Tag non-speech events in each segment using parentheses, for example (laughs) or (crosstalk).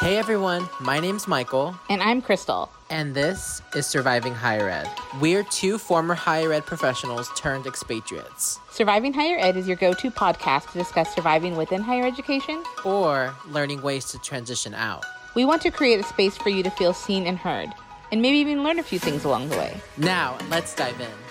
Hey everyone, my name's Michael, And I'm Crystal. and this is Surviving Higher Ed. We're two former higher ed professionals turned expatriates, Surviving Higher Ed is your go to podcast to discuss surviving within higher education. or learning ways to transition out. We want to create a space for you to feel seen and heard, and maybe even learn a few things along the way. Now, let's dive in.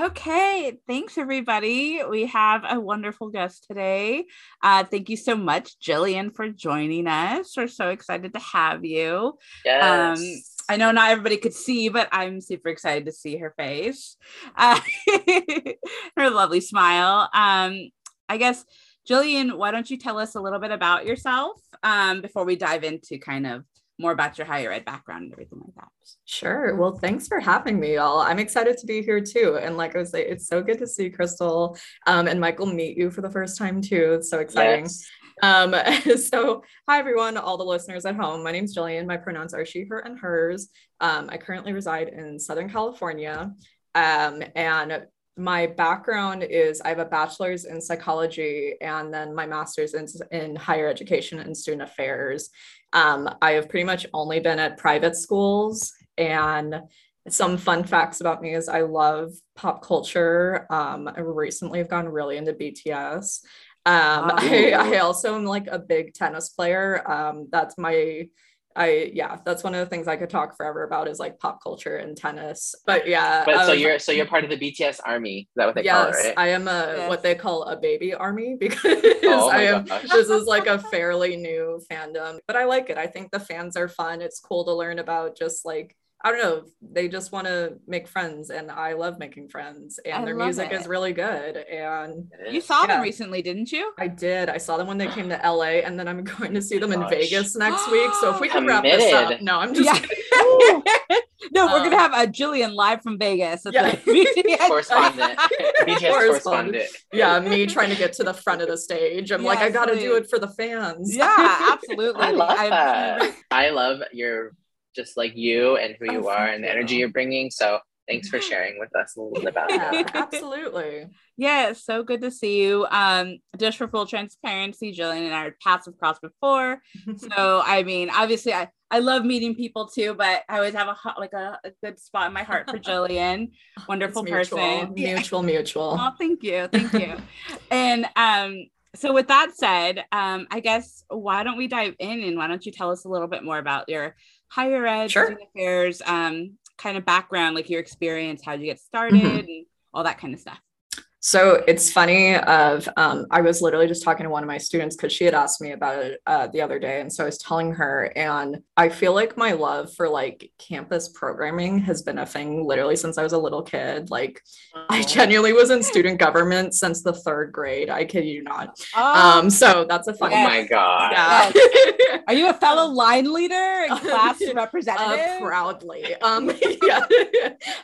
Okay, thanks everybody. We have a wonderful guest today. Uh, thank you so much, Jillian, for joining us. We're so excited to have you. Yes. Um, I know not everybody could see, but I'm super excited to see her face, uh, (laughs) her lovely smile. Um, I guess, Jillian, why don't you tell us a little bit about yourself um, before we dive into kind of more about your higher ed background and everything like that? Sure. Well, thanks for having me, y'all. I'm excited to be here too. And like I was saying, it's so good to see Crystal um, and Michael meet you for the first time too. It's so exciting. Yes. Um, (laughs) so, hi everyone, all the listeners at home. My name's Jillian. My pronouns are she, her, and hers. Um, I currently reside in Southern California. Um, and my background is I have a bachelor's in psychology and then my master's in, in higher education and student affairs. Um, I have pretty much only been at private schools. And some fun facts about me is I love pop culture. Um, I recently have gone really into BTS. Um, Wow. (laughs) I, I also am like a big tennis player. Um, that's my I yeah, that's one of the things I could talk forever about is like pop culture and tennis. But yeah, But so um, you're so you're part of the BTS army. Is that what they call it, right? I am a Yes. what they call a baby army (laughs) because Oh I am gosh. this is like a fairly new fandom, but I like it. I think the fans are fun. It's cool to learn about just like I don't know, they just want to make friends and I love making friends and I their music it. is really good and You saw them recently, didn't you? I did. I saw them when they came to LA and then I'm (laughs) going to see them in Gosh. Vegas next week. So if we can wrap this up. No, I'm just Yeah. kidding. (laughs) no, we're gonna Um, have a Jillian live from Vegas. at Yeah. (laughs) the BTS. Correspondent. BTS correspondent. yeah, me trying to get to the front of the stage. I'm like, I gotta do it for the fans. yeah, absolutely. I love I'm- that. I love your just like you and who you Oh, are and the energy you. you're bringing. So thanks for sharing with us a little bit about that. (laughs) absolutely. Yeah, so good to see you. Um, just for full transparency, Jillian and I are paths have crossed before. (laughs) So I mean, obviously, I I love meeting people too, but I always have a hot, like a, a good spot in my heart for (laughs) Jillian. Wonderful It's mutual, person. Yeah. mutual, mutual. Oh, thank you, thank you. and um, so with that said, um, I guess why don't we dive in and why don't you tell us a little bit more about your higher ed Sure. student affairs um kind of background, like your experience, how you get started, Mhm. and all that kind of stuff. So it's funny. Of um, I was literally just talking to one of my students because she had asked me about it uh, the other day, and so I was telling her, and I feel like my love for like campus programming has been a thing literally since I was a little kid. Like I genuinely was in student government since the third grade. I kid you not. Oh, Um, so that's a Oh fun. Yes. my god. Yeah. (laughs) are you a fellow line leader and (laughs) class Uh, representative? proudly. Um, (laughs) yeah.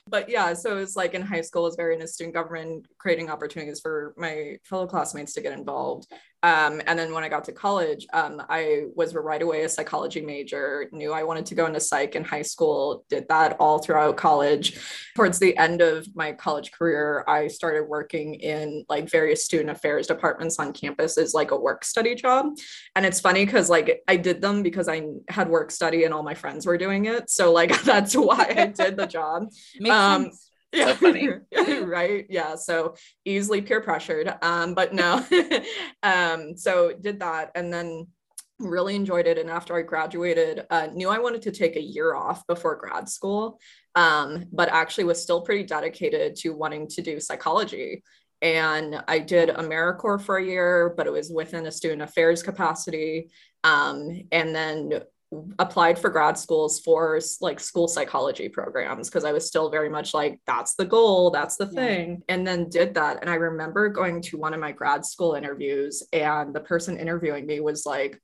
but yeah, so it was like in high school, I was very into student government, creating opportunities for my fellow classmates to get involved. Um, and then when I got to college, um, I was right away a psychology major, knew I wanted to go into psych in high school, did that all throughout college. Towards the end of my college career, I started working in like various student affairs departments on campus as like a work study job. And it's funny because like I did them because I had work study and all my friends were doing it. So like (laughs) that's why I did the job. Makes um, sense. (laughs) So funny. (laughs) right. Yeah. So easily peer pressured. Um, but no. (laughs) um, so did that and then really enjoyed it. And after I graduated, uh, knew I wanted to take a year off before grad school. Um, but actually was still pretty dedicated to wanting to do psychology. And I did AmeriCorps for a year, but it was within a student affairs capacity. Um, and then applied for grad schools for like school psychology programs because I was still very much like, that's the goal, that's the Yeah. thing. And then did that. And I remember going to one of my grad school interviews, and the person interviewing me was like,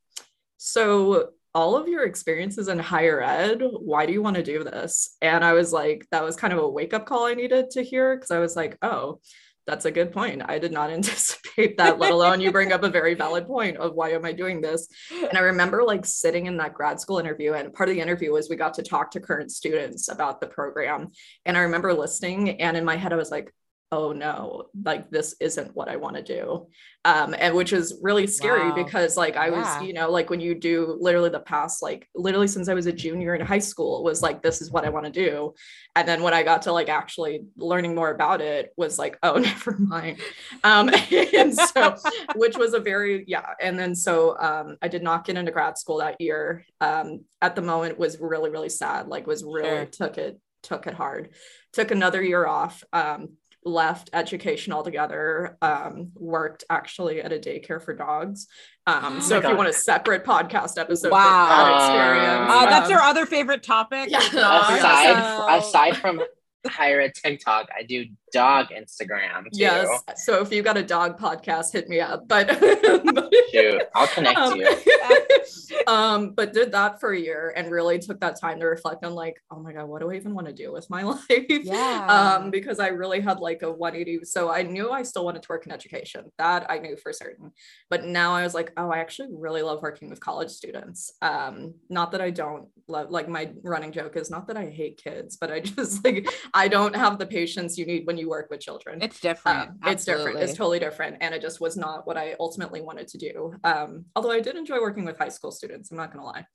So, all of your experiences in higher ed, why do you want to do this? And I was like, That was kind of a wake up call I needed to hear because I was like, Oh, that's a good point. I did not (laughs) anticipate that, let alone you bring up a very valid point of why am I doing this? And I remember like sitting in that grad school interview, and part of the interview was we got to talk to current students about the program. And I remember listening, and in my head, I was like, oh no, like this isn't what I want to do. Um, and which is really scary Wow. because like I Yeah. was, you know, like when you do literally the past, like literally since I was a junior in high school, it was like, this is what I want to do. And then when I got to like actually learning more about it, was like, oh, (laughs) never mind. Um, (laughs) and so, (laughs) which was a very, yeah. And then so um, I did not get into grad school that year. Um, at the moment was really, really sad, like was really Sure. took it, took it hard. Took another year off. Um, left education altogether um worked actually at a daycare for dogs um (gasps) Oh so my if you want a separate podcast episode for Wow. that experience that's um, our other favorite topic. Yeah. is dogs. aside So- aside from higher ed TikTok, I do dog Instagram too. yes. So if you got a dog podcast hit me up. But (laughs) Shoot, I'll connect um, you. (laughs) um but did that for a year and really took that time to reflect on like oh my god what do i even want to do with my (laughs) life? Yeah. um because i really had like a 180 so i knew i still wanted to work in education. That i knew for certain. But now i was like oh i actually really love working with college students. Um not that i don't love like my running joke is not that i hate kids but i just like i don't have the patience you need when you work with children. It's different. um, it's different. It's totally different. And it just was not what i ultimately wanted to do. Um, although i did enjoy working with high school students i'm not gonna lie.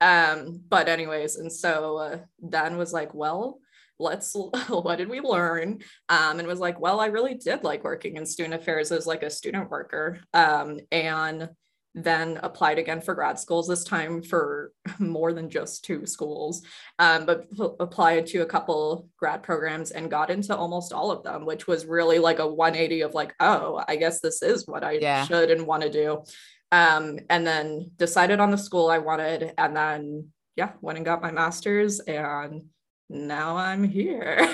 Um, but anyways and so uh, dan was like well let's (laughs) what did we learn? Um, and was like well i really did like working in student affairs as like a student worker. Um, and then applied again for grad schools this time for (laughs) more than just two schools um, but p- applied to a couple grad programs and got into almost all of them which was really like a 180 of like oh i guess this is what i Yeah. should and want to do um, and then decided on the school i wanted and then yeah went and got my master's and now i'm here (laughs) (laughs)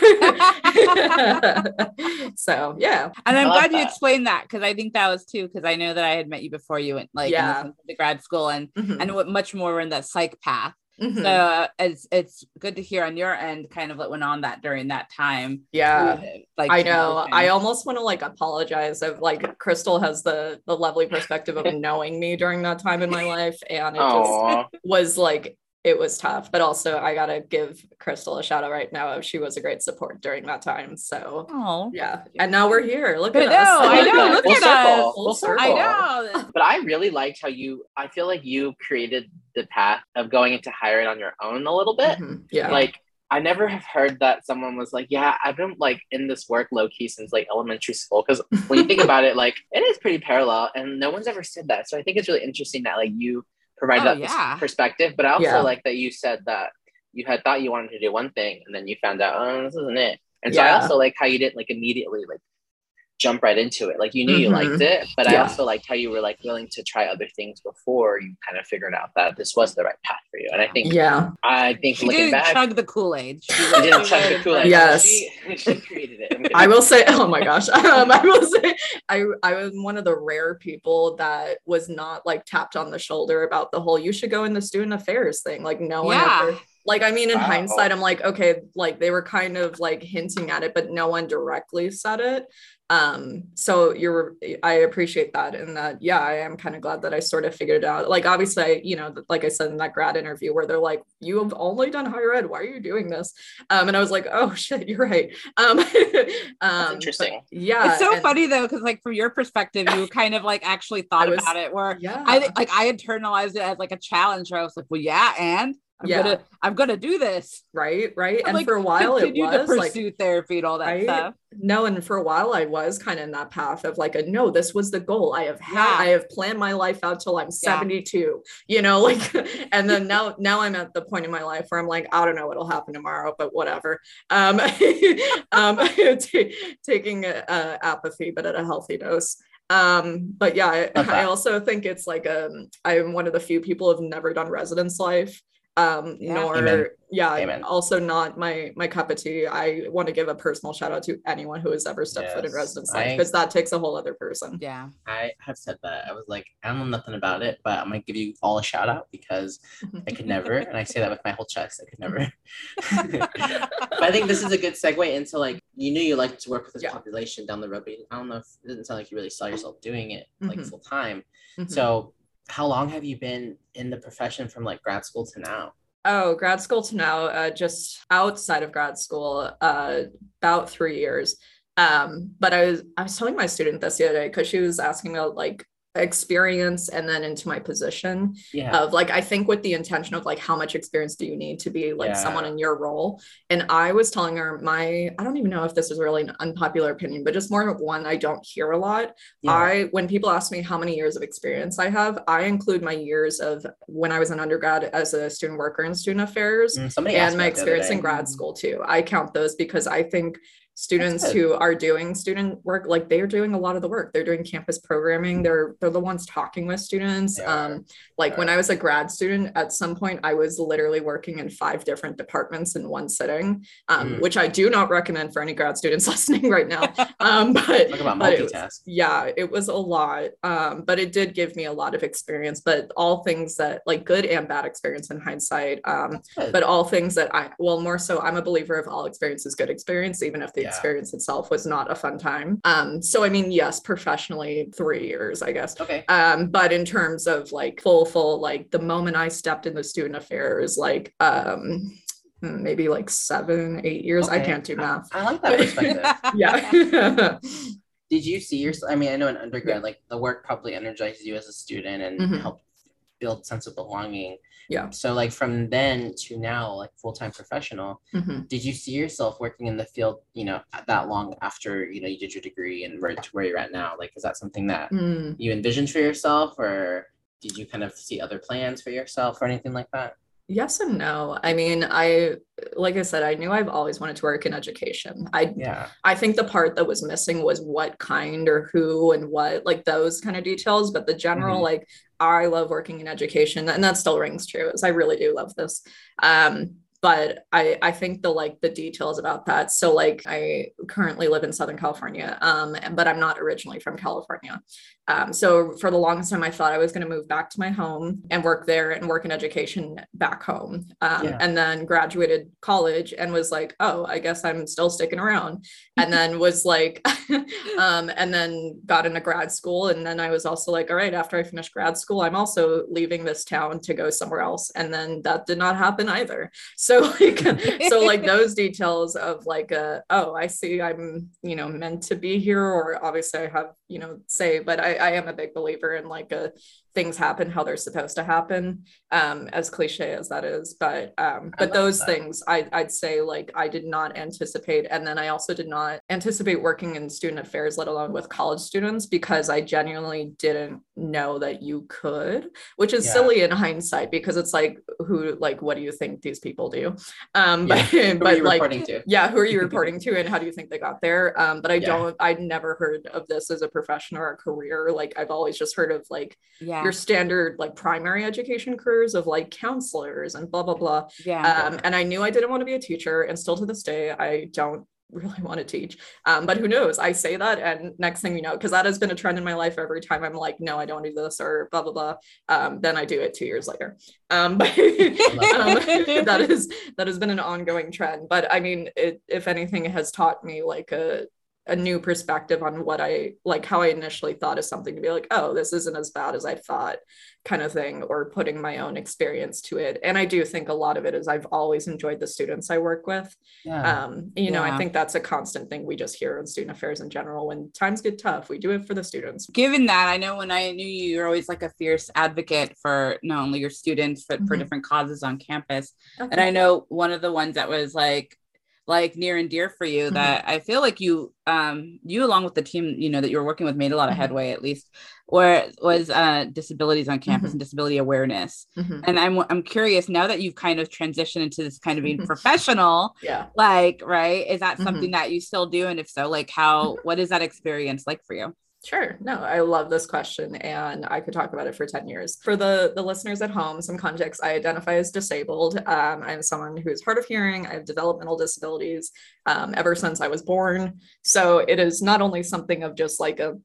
so yeah And I'm I love glad you explained that because I think that was too because I know that I had met you before you went like in the Yeah. sense the grad school and Mhm, and what much more were in that psych path. mhm. So uh, it's it's good to hear on your end kind of what went on that during that time. yeah Like I know. I almost want to like apologize. Of like Crystal has the the lovely perspective of (laughs) knowing me during that time in my life, and it just Oh, was like it was tough. But also, I gotta give Crystal a shout out right now. She was a great support during that time. So Oh, yeah, and now we're here. Look I at know, us. I (laughs) know, look at us. full circle. I know. But I really liked how you. I feel like you created the path of going into higher ed on your own a little bit. Mhm, Yeah. Like I never have heard that someone was like, "Yeah, I've been like in this work low key since like elementary school." Because when you think (laughs) about it, like it is pretty parallel, and no one's ever said that. So I think it's really interesting that like you provide Oh, that yeah. perspective. But I also Yeah. like that you said that you had thought you wanted to do one thing, and then you found out, oh, this isn't it. And so I also like how you didn't like immediately like jump right into it. Like you knew you Mhm. liked it, but I also liked how you were like willing to try other things before you kind of figured out that this was the right path for you. And I think yeah. I think She looking didn't back, chug the Kool Aid. She, (laughs) she didn't chug the Kool Aid. Yes. she, she created it. I'm I kidding. will say, (laughs) oh my gosh, (laughs) um, I will say, I I was one of the rare people that was not like tapped on the shoulder about the whole you should go in the student affairs thing. Like no one Yeah. ever. Like I mean, in Wow. hindsight, I'm like, okay, like they were kind of like hinting at it, but no one directly said it. Um, so you're, I appreciate that, and that, yeah, I am kind of glad that I sort of figured it out. Like obviously, you know, like I said in that grad interview where they're like, you have only done higher ed, why are you doing this? Um, and I was like, oh (laughs) shit, you're right. Um, (laughs) um, interesting. yeah, it's so and- funny though, because like from your perspective, you (laughs) kind of like actually thought was- about it. Where Yeah, I like I internalized it as like a challenge. Where I was like, well, yeah, and I'm Yeah. gonna I'm gonna do this. right, right. I'm And like, for a while, it continue to was like pursue therapy and all that right? stuff. no and for a while i was kind of in that path of like a no this was the goal i have had Yeah. i have planned my life out till i'm 72 you know (laughs) like and then now now i'm at the point in my life where i'm like i don't know what'll happen tomorrow but whatever um (laughs) um (laughs) ta- taking uh, apathy but at a healthy dose um but yeah I, I also think it's like um i'm one of the few people who've never done residence life um Yeah. nor Amen. yeah Amen. also not my my cup of tea i want to give a personal shout out to anyone who has ever stepped foot in Yes, residence life because that takes a whole other person Yeah. I have said that. I was like, I don't know nothing about it, but I'm gonna give you all a shout out because I could never, and I say that with my whole chest, I could never. (laughs) but I think this is a good segue into like you knew you liked to work with this Yeah. population down the road, but I don't know if it didn't sound like you really saw yourself doing it like Mhm. full time. Mhm. So how long have you been in the profession from like grad school to now? oh grad school to now uh, just outside of grad school uh about three years Um, but I was I was telling my student this the other day because she was asking me like experience and then into my position Yeah. of like I think with the intention of like how much experience do you need to be like Yeah. someone in your role and I was telling her my I don't even know if this is really an unpopular opinion but just more of one I don't hear a lot yeah. I when people ask me how many years of experience I have I include my years of when I was an undergrad as a student worker in student affairs Mm, and my that the other experience in grad school too. I count those because I think students who are doing student work like they're doing a lot of the work. They're doing campus programming. They're they're the ones talking with students. Are. um like when i was a grad student at some point i was literally working in five different departments in one sitting um Mm. which i do not recommend for any grad students (laughs) listening right now. Um (laughs) but Talk about but it was- yeah it was a lot. Um but it did give me a lot of experience but all things that like good and bad experience in hindsight um but all things that I well more so I'm a believer of all experience is good experience even if the Yeah. Experience itself was not a fun time um so I mean yes professionally 3 years I guess okay. um but in terms of like full full like the moment I stepped into student affairs like um maybe like 7 8 years I can't do math I like that perspective. (laughs) yeah (laughs) Did you see yourself? I mean, I know in undergrad, like the work probably energizes you as a student and Mhm. helped build sense of belonging. Yeah. So like from then to now, like full time professional, Mhm. did you see yourself working in the field, you know, that long after you know you did your degree and where to where you're at now? Like, is that something that Mm. you envisioned for yourself, or did you kind of see other plans for yourself or anything like that? Yes and no. I mean, I like I said, I knew I've always wanted to work in education. I Yeah. I think the part that was missing was what kind or who and what, like those kind of details. But the general, Mhm. like, I love working in education, and that still rings true. As I really do love this. Um, but I I think the like the details about that. So like I currently live in Southern California, um, but I'm not originally from California. Um, so for the longest time, I thought I was going to move back to my home and work there and work in education back home. Um, Yeah. And then graduated college and was like, oh, I guess I'm still sticking around. And then (laughs) was like, (laughs) um, and then got into grad school. And then I was also like, all right, after I finish grad school, I'm also leaving this town to go somewhere else. And then that did not happen either. So like, (laughs) so like those details of like, uh, oh, I see I'm, you know, meant to be here, or obviously I have, you know, say, but I, I am a big believer in like a things happen how they're supposed to happen um as cliche as that is but um but those that. things I, i'd say like i did not anticipate and then i also did not anticipate working in student affairs let alone with college students because i genuinely didn't know that you could which is Yeah. silly in hindsight because it's like who like what do you think these people do um Yeah. but, (laughs) but like yeah who are you (laughs) reporting to and how do you think they got there um but i Yeah. don't i never heard of this as a profession or a career like i've always just heard of like yeah. Your standard like primary education careers of like counselors and blah blah blah. Yeah. um and i knew i didn't want to be a teacher and still to this day i don't really (laughs) want to teach. Um but who knows? I say that and next thing you know because that has been a trend in my life every time i'm like no i don't do this or blah blah blah. Um then i do it two years later. Um (laughs) but um, (laughs) that is that has been an ongoing trend. But i mean it if anything it has taught me like a a new perspective on what I like how I initially thought of something to be like, oh, this isn't as bad as I thought, kind of thing, or putting my own experience to it. And I do think a lot of it is I've always enjoyed the students I work with. Yeah. Um, you know, I think that's a constant thing we just hear in student affairs in general. When times get tough, we do it for the students. given that i know when i knew you you're always like a fierce advocate for not only your students but for Mhm. different causes on campus and i know one of the ones that was like like near and dear for you Mhm. that i feel like you um you along with the team you know that you were working with made a lot of Mhm. headway at least where was uh disabilities on campus Mhm. and disability awareness Mhm. and i'm i'm curious now that you've kind of transitioned into this kind of being Mhm. professional yeah. like right is that something that you still do and if so like how what is that experience like for you Sure. No, I love this question and I could talk about it for 10 years. For the the listeners at home, some context, I identify as disabled. Um, I'm someone who's hard of hearing. I have developmental disabilities um, ever since I was born. So it is not only something of just like a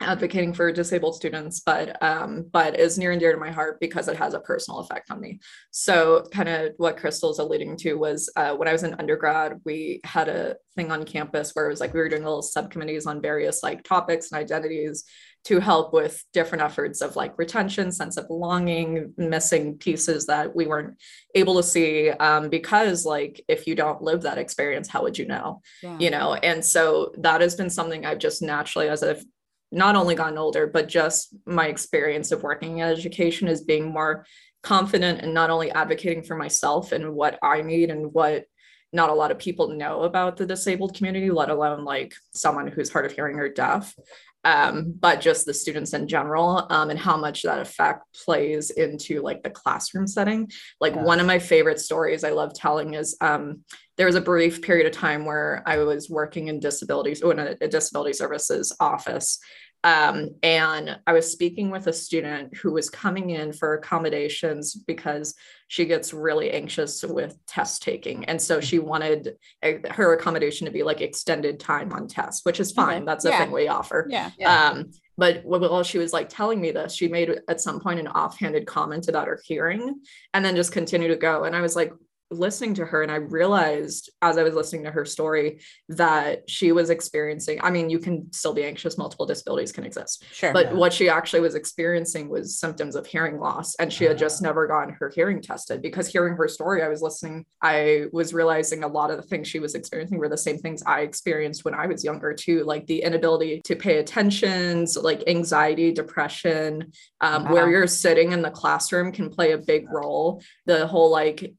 advocating for disabled students, but um, but is near and dear to my heart because it has a personal effect on me. So kind of what Crystal's alluding to was uh, when I was in undergrad, we had a thing on campus where it was like we were doing little subcommittees on various like topics and identities to help with different efforts of like retention, sense of belonging, missing pieces that we weren't able to see. Um, because like if you don't live that experience, how would you know? Yeah. You know, and so that has been something I've just naturally, as I've not only gotten older, but just my experience of working in education is being more confident and not only advocating for myself and what I need and what not a lot of people know about the disabled community, let alone like someone who's hard of hearing or deaf, um, but just the students in general um, and how much that effect plays into like the classroom setting. Like Yeah. one of my favorite stories I love telling is um, there was a brief period of time where I was working in disabilities, oh, in a, a disability services office. Um, and I was speaking with a student who was coming in for accommodations because she gets really anxious with test taking. And so she wanted uh, her accommodation to be like extended time on tests, which is fine. Okay. That's a Yeah. thing we offer. Yeah. Um, but while she was like telling me this, she made at some point an offhanded comment about her hearing and then just continued to go. And I was like, listening to her and I realized as I was listening to her story that she was experiencing I mean you can still be anxious multiple disabilities can exist Sure. but Yeah. what she actually was experiencing was symptoms of hearing loss and she had just never gotten her hearing tested because hearing her story i was listening i was realizing a lot of the things she was experiencing were the same things i experienced when i was younger too like the inability to pay attention so like anxiety depression um, where you're sitting in the classroom can play a big role the whole like s-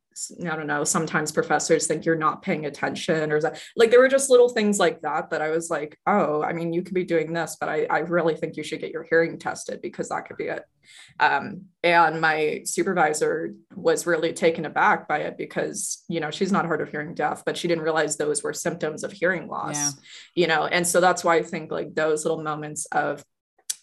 I don't know. Sometimes professors think you're not paying attention, or that like there were just little things like that that I was like, oh, I mean, you could be doing this, but I, I really think you should get your hearing tested because that could be it. Um, and my supervisor was really taken aback by it because you know she's not hard of hearing deaf, but she didn't realize those were symptoms of hearing loss. Yeah. You know, and so that's why I think like those little moments of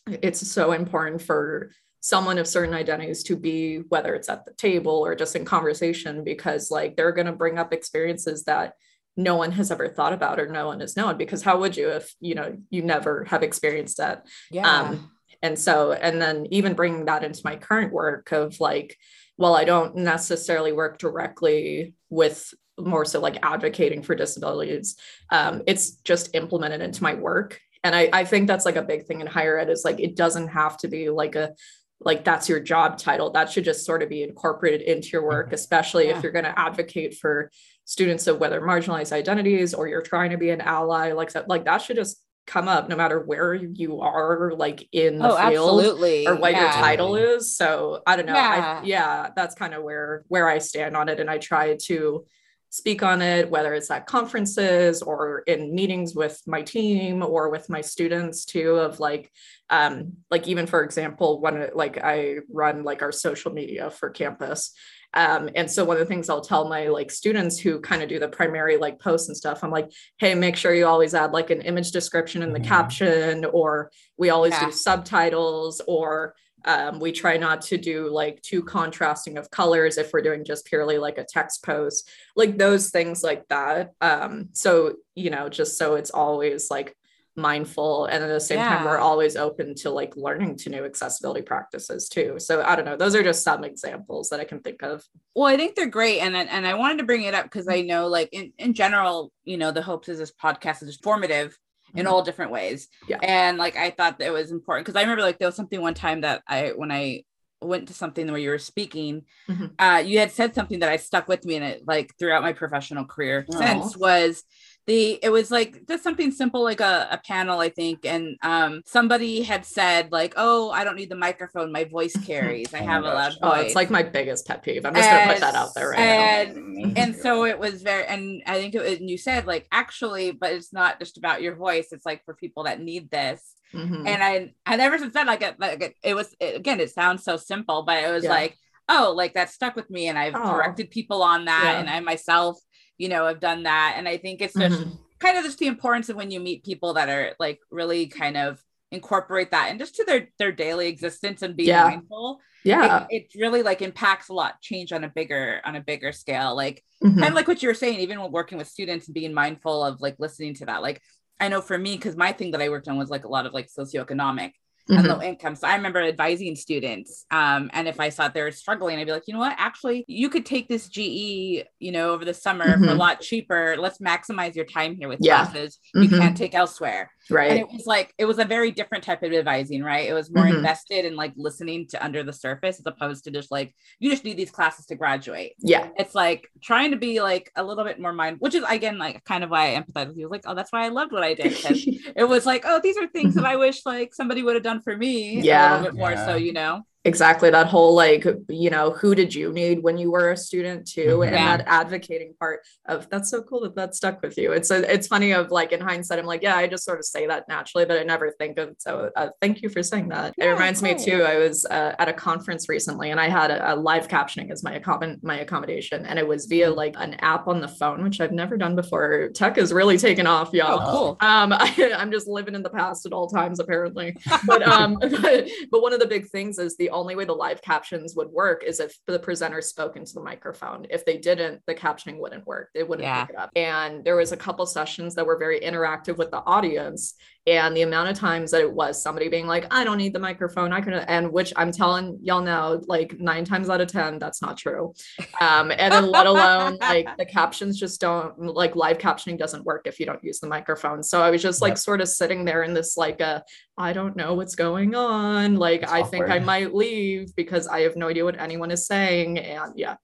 it's so important for someone of certain identities to be whether it's at the table or just in conversation because like they're going to bring up experiences that no one has ever thought about or no one has known. Because how would you if you know you never have experienced that? Yeah. um and so and then even bringing that into my current work of like well i don't necessarily work directly with more so like advocating for disabilities um, it's just implemented into my work. And I, I think that's like a big thing in higher ed is like it doesn't have to be like a like that's your job title that should just sort of be incorporated into your work mm-hmm. especially Yeah. if you're going to advocate for students of whether marginalized identities or you're trying to be an ally like that like that should just come up no matter where you are like in the oh, field absolutely. or what your title is so i don't know Yeah. I, yeah that's kind of where where i stand on it and i try to speak on it whether it's at conferences or in meetings with my team or with my students too of like um like even for example when like i run like our social media for campus um, and so one of the things I'll tell my like students who kind of do the primary like posts and stuff, I'm like, hey, make sure you always add like an image description in the Mhm. caption, or we always Yeah. do subtitles, or um, we try not to do like too contrasting of colors if we're doing just purely like a text post, like those things like that. Um, so you know, just so it's always like mindful and at the same time we're always open to like learning to new accessibility practices too. So i don't know those are just some examples that i can think of. Well, I think they're great, and and I wanted to bring it up because I know, like in in general, you know, the hopes is this podcast is formative in Mhm. all different ways. Yeah. And like I thought that it was important because I remember like there was something one time that I when I went to something where you were speaking, Mhm. uh, you had said something that I stuck with me and it like throughout my professional career Aw. since was the it was like just something simple like a, a panel i think and um somebody had said like oh i don't need the microphone my voice (laughs) carries i Oh have a loud gosh. oh it's like my biggest pet peeve i'm just gonna put that out there right now and and so it was very and i think it was, and you said like actually but it's not just about your voice it's like for people that need this Mhm. and i and ever since then like it, like it, it was it, again it sounds so simple but it was Yeah. like oh like that stuck with me and i've Oh. corrected people on that Yeah. and i myself you know have done that and i think it's just Mhm. kind of just the importance of when you meet people that are like really kind of incorporate that and just to their their daily existence and be Yeah. mindful yeah it, it really like impacts a lot change on a bigger on a bigger scale like Mhm. kind of like what you were saying even when working with students and being mindful of like listening to that like i know for me because my thing that i worked on was like a lot of like socioeconomic and Mhm. low income. So I remember advising students. Um, and if I saw they were struggling, I'd be like, you know what, actually, you could take this GE, you know, over the summer for a Mhm. lot cheaper. Let's maximize your time here with Yeah. classes you Mhm. can't take elsewhere. And right it was like it was a very different type of advising, right? It was more Mhm. invested in like listening to under the surface as opposed to just like you just need these classes to graduate. yeah It's like trying to be like a little bit more mind, which is again like kind of why I empathize with you. Like, oh, that's why I loved what I did. (laughs) it was like, oh, these are things that I wish like somebody would have done for me. Yeah. a little bit more. So you know, exactly that whole like you know who did you need when you were a student too Mhm. and Yeah. that advocating part of that's so cool that that stuck with you. It's a, it's funny of like in hindsight i'm like yeah i just sort of say that naturally but i never think of so uh, thank you for saying that. Yeah, it reminds me too i was uh, at a conference recently and i had a, a live captioning as my accom- my accommodation and it was via like an app on the phone which i've never done before. Tech has really taken off y'all. Oh, cool. um I, (laughs) i'm just living in the past at all times apparently. (laughs) But um (laughs) but, but one of the big things is the only way the live captions would work is if the presenter spoke into the microphone. If they didn't the captioning wouldn't work. It wouldn't Yeah. pick it up. And there was a couple sessions that were very interactive with the audience and the amount of times that it was somebody being like i don't need the microphone. I can and which i'm telling y'all now like nine times out of ten that's not true. Um and then let alone (laughs) like the captions just don't like live captioning doesn't work if you don't use the microphone. So i was just like Yep. sort of sitting there in this like a i don't know what's going on. Like It's i think i might leave because i have no idea what anyone is saying and yeah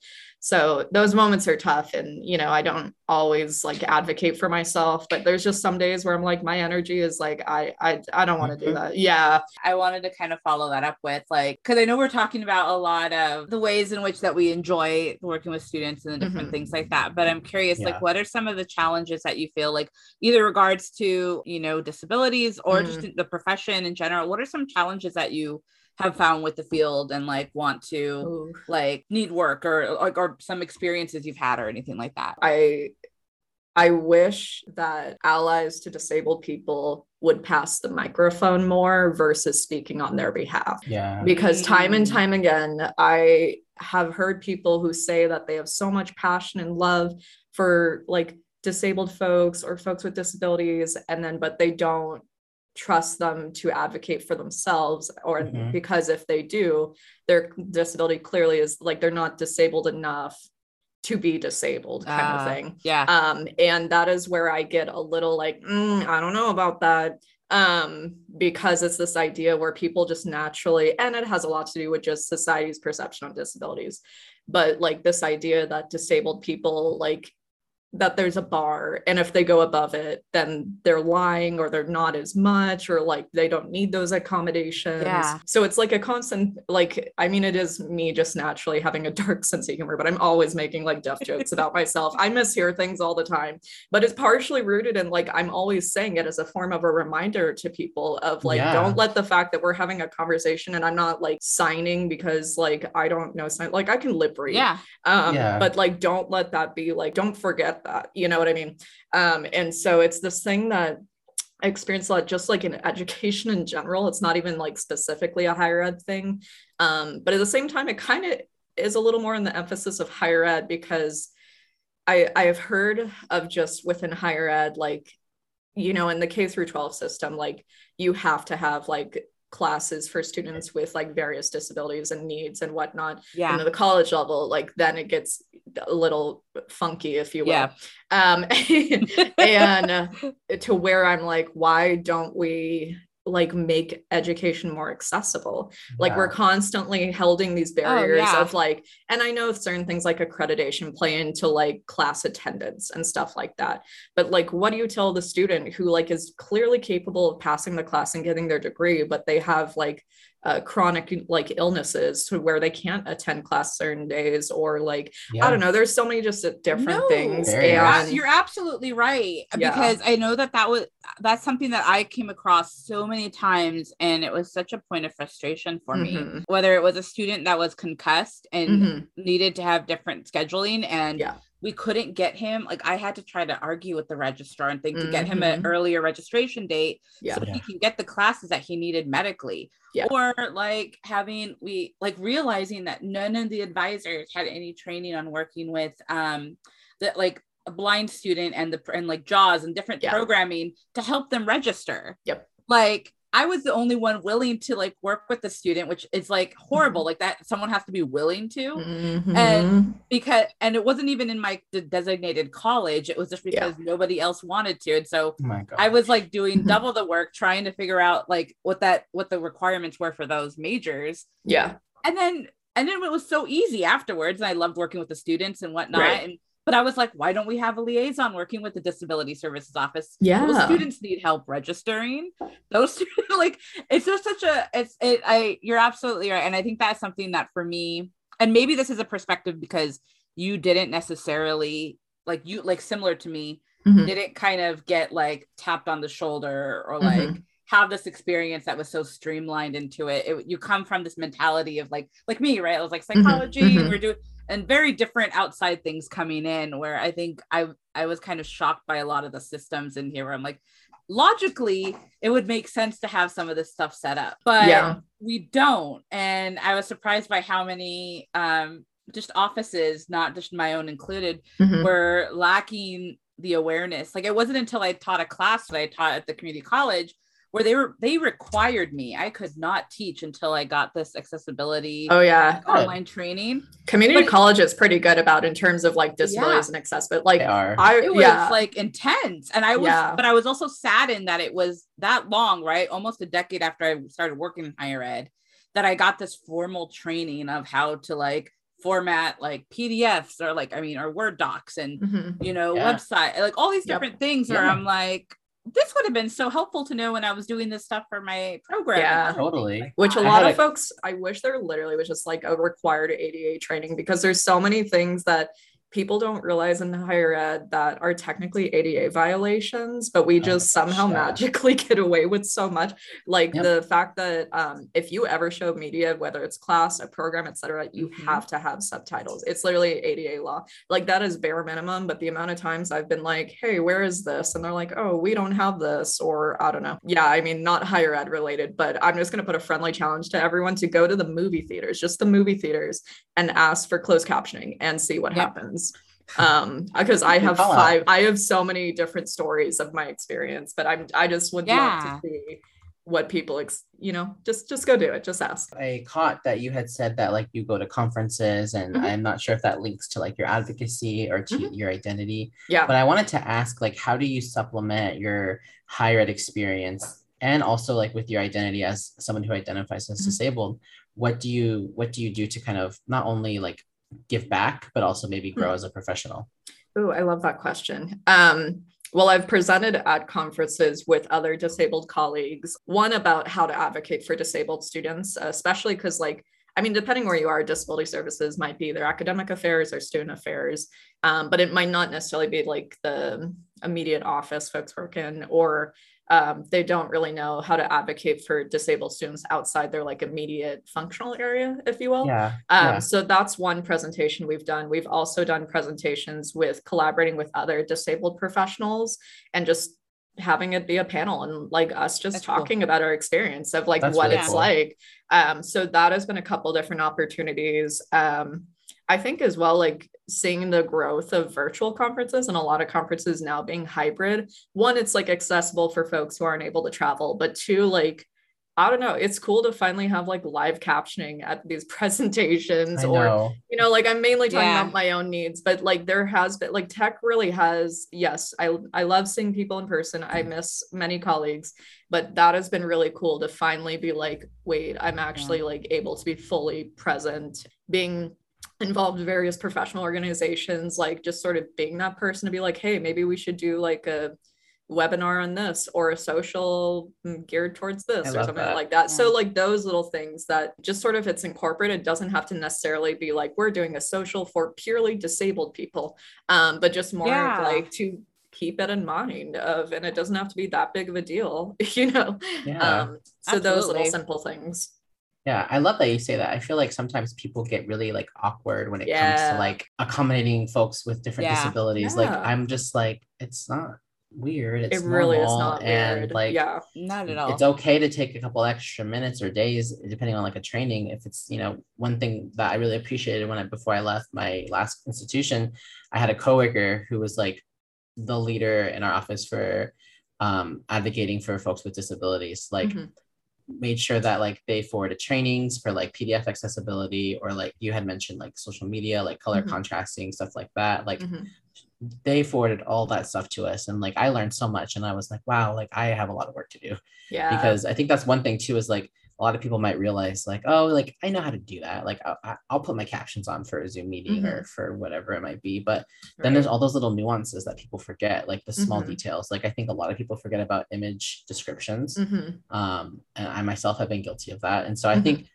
so those moments are tough and you know i don't always like advocate for myself but there's just some days where i'm like my energy is like i i, I don't want to do Mhm. that yeah I wanted to kind of follow that up with like because I know we're talking about a lot of the ways in which that we enjoy working with students and the different Mhm. things like that. But I'm curious, Yeah. like, what are some of the challenges that you feel like either regards to you know disabilities or Mm. just the profession in general? What are some challenges that you have found with the field and like want to Ooh. like need work or like or some experiences you've had or anything like that? I I wish that allies to disabled people would pass the microphone more versus speaking on their behalf. Yeah. Because time and Mm. time again, I have heard people who say that they have so much passion and love for like disabled folks or folks with disabilities, and then but they don't trust them to advocate for themselves or Mhm. because if they do their disability clearly is like they're not disabled enough to be disabled kind Ah, of thing Yeah. um and that is where i get a little like "Mm, i don't know about that um because it's this idea where people just naturally and it has a lot to do with just society's perception of disabilities but like this idea that disabled people like that there's a bar and if they go above it then they're lying or they're not as much or like they don't need those accommodations Yeah. so it's like a constant like i mean it is me just naturally having a dark (laughs) sense of humor but i'm always making like deaf jokes about myself i mishear things all the time but it's partially rooted in like i'm always saying it as a form of a reminder to people of like Yeah. don't let the fact that we're having a conversation and i'm not like signing because like i don't know sign like i can lip read Yeah. um Yeah. but like don't let that be like don't forget that you know what i mean um and so it's this thing that I experience a lot just like in education in general. It's not even like specifically a higher ed thing. Um, but at the same time, it kind of is a little more in the emphasis of higher ed because I I have heard of just within higher ed, like, you know, in the K through 12 system, like you have to have like classes for students with like various disabilities and needs and whatnot Yeah. and at the college level like then it gets a little funky if you will Yeah. um (laughs) and uh, (laughs) to where i'm like why don't we like make education more accessible like we're constantly holding these oh, barriers yeah. of like and i know certain things like accreditation play into like class attendance and stuff like that but like what do you tell the student who like is clearly capable of passing the class and getting their degree but they have like uh, chronic like illnesses to where they can't attend class certain days or like Yeah. i don't know there's so many just different No, things Very You're, nice. a- you're absolutely right Yeah. because I know that that was that's something that I came across so many times, and it was such a point of frustration for me. Mhm. Whether it was a student that was concussed and Mhm. needed to have different scheduling, and Yeah. We couldn't get him. Like I had to try to argue with the registrar and think to get him an Mhm. earlier registration date Yeah. so he can get the classes that he needed medically. Yeah. Or like having we like realizing that none of the advisors had any training on working with um that like a blind student and the and like jaws and different Yeah. programming to help them register. Yep. Like I was the only one willing to like work with the student, which is like horrible. Mm-hmm. Like that, someone has to be willing to Mhm. And- because, and it wasn't even in my de- designated college. It was just because nobody else wanted to. And so Oh. I was like doing Mhm. double the work, trying to figure out like what that, what the requirements were for those majors. yeah. And then, and then it was so easy afterwards. And I loved working with the students and whatnot. Right. And, but I was like, why don't we have a liaison working with the disability services office? Yeah. Those students need help registering. Those (laughs) students, like it's just such a it's it I you're absolutely right. And I think that's something that for me, and maybe this is a perspective because you didn't necessarily like you like similar to me, Mhm. didn't kind of get like tapped on the shoulder or like Mhm. have this experience that was so streamlined into it. it. You come from this mentality of like like me, right? I was like psychology, mhm. we're doing and very different outside things coming in where I think I I was kind of shocked by a lot of the systems in here where I'm like logically it would make sense to have some of this stuff set up but Yeah. we don't and I was surprised by how many um just offices not just my own included Mhm. were lacking the awareness like it wasn't until I taught a class that I taught at the community college where they were they required me I could not teach until I got this accessibility Oh yeah. online training Community But- college is pretty good about in terms of like disabilities Yeah. and but Like. I it was yeah. like intense and i was Yeah. but i was also saddened that it was that long right almost a decade after i started working in higher ed that i got this formal training of how to like format like pdfs or like i mean or word docs and Mhm. you know Yeah. website like all these Yep. different things where Yeah. i'm like this would have been so helpful to know when i was doing this stuff for my program Yeah. Totally. Which a lot of a- folks, I wish there literally was just like a required ADA training because there's so many things that people don't realize in higher ed that are technically ADA violations, but we Oh just gosh, somehow yeah. magically (laughs) get away with so much. Like Yep. the fact that um, if you ever show media, whether it's class, a program, etc., you Mhm. have to have subtitles. It's literally ADA law. Like that is bare minimum. But the amount of times I've been like, "Hey, where is this?" and they're like, "Oh, we don't have this," or I don't know. Yeah, I mean, not higher ed related, but I'm just gonna put a friendly challenge to everyone to go to the movie theaters, just the movie theaters, and ask for closed captioning and see what Yep. happens um because i have five i have so many different stories of my experience but i'm i just would love to see what people ex- you know just just go do it just ask I caught that you had said that like you go to conferences, and Mhm. I'm not sure if that links to like your advocacy or to Mhm. your identity. yeah But I wanted to ask, like, how do you supplement your higher ed experience and also like with your identity as someone who identifies as Mhm. disabled? What do you what do you do to kind of not only like give back, but also maybe grow Hmm. as a professional? Oh, I love that question. Um, well, I've presented at conferences with other disabled colleagues, one about how to advocate for disabled students, especially because, like, I mean, depending where you are, disability services might be their academic affairs or student affairs, um, but it might not necessarily be like the immediate office folks work in, or um, they don't really know how to advocate for disabled students outside their like immediate functional area, if you will. Yeah. Um, yeah. So that's one presentation we've done. We've also done presentations with collaborating with other disabled professionals and just having it be a panel and like us just That's cool. talking about our experience of like That's what really it's cool. like. Um, so that has been a couple different opportunities. Um, I think as well, like seeing the growth of virtual conferences and a lot of conferences now being hybrid. One, it's like accessible for folks who aren't able to travel, but two, like I don't know, it's cool to finally have like live captioning at these (laughs) presentations or you know like i'm mainly talking Yeah. about my own needs but like there has been like tech really has yes i i love seeing people in person i miss many colleagues but that has been really cool to finally be like wait i'm actually like able to be fully present being involved various professional organizations like just sort of being that person to be like hey maybe we should do like a webinar on this or a social mm, geared towards this I or something that. like that. So like those little things that just sort of it's incorporated doesn't have to necessarily be like we're doing a social for purely disabled people, um, but just more Yeah. of like to keep it in mind of and it doesn't have to be that big of a deal, (laughs) you know. Yeah. Um, so those little simple things. Yeah, I love that you say that. I feel like sometimes people get really like awkward when it comes to like accommodating folks with different Yeah. disabilities. Like I'm just like it's not weird. It's it really is normal, not and weird. like yeah. Not at all. it's okay to take a couple extra minutes or days depending on like a training if it's you know one thing that i really appreciated when i before i left my last institution i had a coworker who was like the leader in our office for um, advocating for folks with disabilities. Like Mhm. Made sure that like they forwarded trainings for like PDF accessibility or like you had mentioned like social media, like color Mhm. contrasting, stuff like that. Like Mhm. they forwarded all that stuff to us. And like I learned so much and I was like, wow, like I have a lot of work to do. Yeah. Because I think that's one thing too, is like a lot of people might realize like, oh, like I know how to do that. Like I'll, I'll put my captions on for a Zoom meeting or for whatever it might be. But then there's all those little nuances that people forget, like the small Mhm. details. Like I think a lot of people forget about image descriptions Mhm. um, and I myself have been guilty of that. And so I think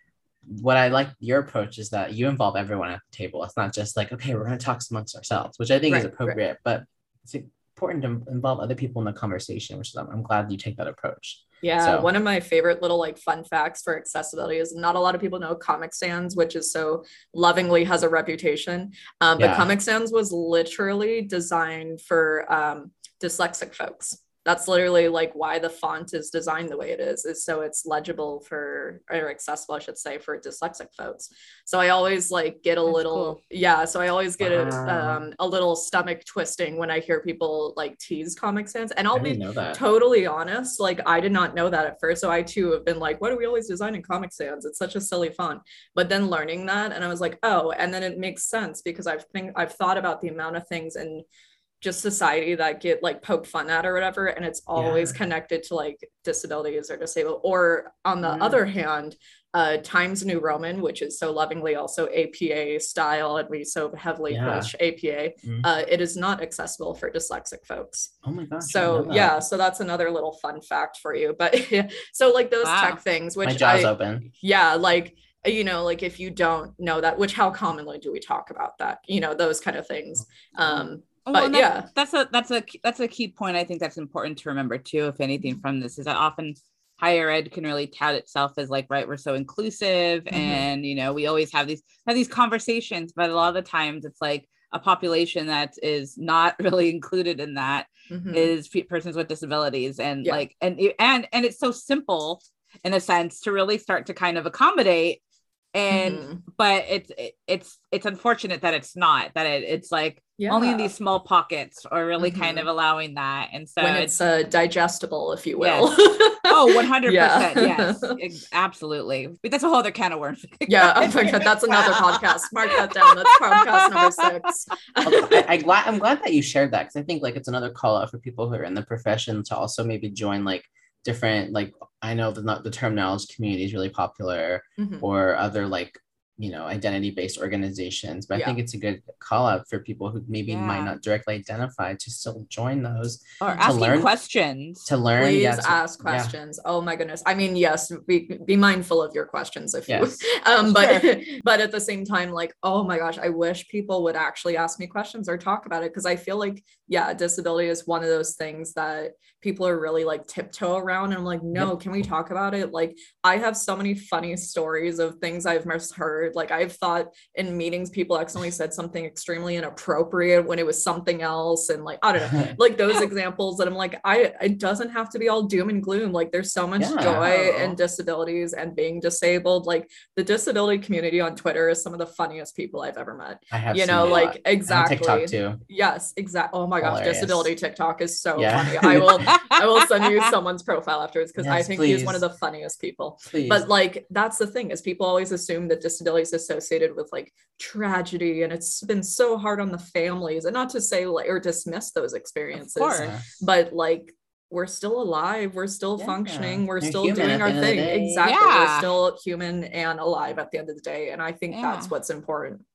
what I like your approach is that you involve everyone at the table. It's not just like, okay, we're going to talk amongst ourselves, which I think is Right, right. appropriate, but it's important to involve other people in the conversation, which is, I'm, I'm glad you take that approach. Yeah, So- one of my favorite little like fun facts for accessibility is not a lot of people know Comic Sans, which is so lovingly has a reputation. Um, Yeah. But Comic Sans was literally designed for um, dyslexic folks. That's literally like why the font is designed the way it is, is so it's legible for or accessible, I should say, for dyslexic folks. So I always like get a That's little cool. yeah. So I always get a, um, a little stomach twisting when I hear people like tease Comic Sans, and I'll be didn't know that. totally honest like i did not know that at first so i too have been like what do we always design in comic sans it's such a silly font but then learning that and i was like oh and then it makes sense because i've think i've thought about the amount of things in just society that get like poked fun at or whatever and it's always Yeah. connected to like disabilities or disabled or on the Yeah. other hand uh times new roman which is so lovingly also apa style and we so heavily Yeah. push apa Mhm. uh, it is not accessible for dyslexic folks Oh my gosh. So didn't know that. yeah so that's another little fun fact for you but (laughs) so like those Wow. tech things which My jaw's I, open. yeah like you know like if you don't know that which how commonly do we talk about that you know those kind of things um Well, But and yeah. that's a that's a that's a key point. I think that's important to remember too. If anything from this is that often higher ed can really tout itself as like right we're so inclusive Mhm. and you know we always have these have these conversations but a lot of the times it's like a population that is not (laughs) really included in that mhm. is pe- persons with disabilities and Yeah. like and and and it's so simple in a sense to really start to kind of accommodate and Mhm. but it's it, it's it's unfortunate that it's not that it, it's like yeah. only in these small pockets are really kind Mhm. of allowing that and so when it's it's uh, digestible if you will oh 100% Yeah. yes (laughs) ex- absolutely but that's a whole other can of worms yeah oh my God, that's another podcast mark that down that's podcast number six I, I glad I'm glad that you shared that because I think like it's another call out for people who are in the profession to also maybe join like different like I know the the term knowledge community is really popular Mhm. or other like you know identity based organizations but Yeah. I think it's a good call out for people who maybe might not directly identify to still join those or To asking learn- questions to learn Please yeah, to- ask yeah. questions. Oh my goodness. I mean, yes, be, be mindful of your questions if Yes. you (laughs) um but (laughs) but at the same time, like, oh my gosh, I wish people would actually ask me questions or talk about it because I feel like, yeah, disability is one of those things that people are really like tiptoe around. And I'm like, no, can we talk about it? Like, I have so many funny stories of things I've misheard. Like, I've thought in meetings, people accidentally said something extremely inappropriate when it was something else. And like, I don't know (laughs) like those examples that I'm like, I it doesn't have to be all doom and gloom. Like there's so much Yeah. joy oh. in disabilities and being disabled. Like the disability community on Twitter is some of the funniest people I've ever met. I have you know, like exactly. TikTok too Yes, exactly. Oh my gosh, Hilarious. disability TikTok is so Yeah. funny. (laughs) I will I will send you (laughs) someone's profile afterwards because I Yes, think he's one of the funniest people. Please. but like that's the thing is people always assume that disability is associated with like tragedy and it's been so hard on the families and not to say like or dismiss those experiences course. But like we're still alive we're still Yeah. functioning we're You're still doing our the end of the thing. exactly. Yeah. we're still human and alive at the end of the day and i think that's what's important.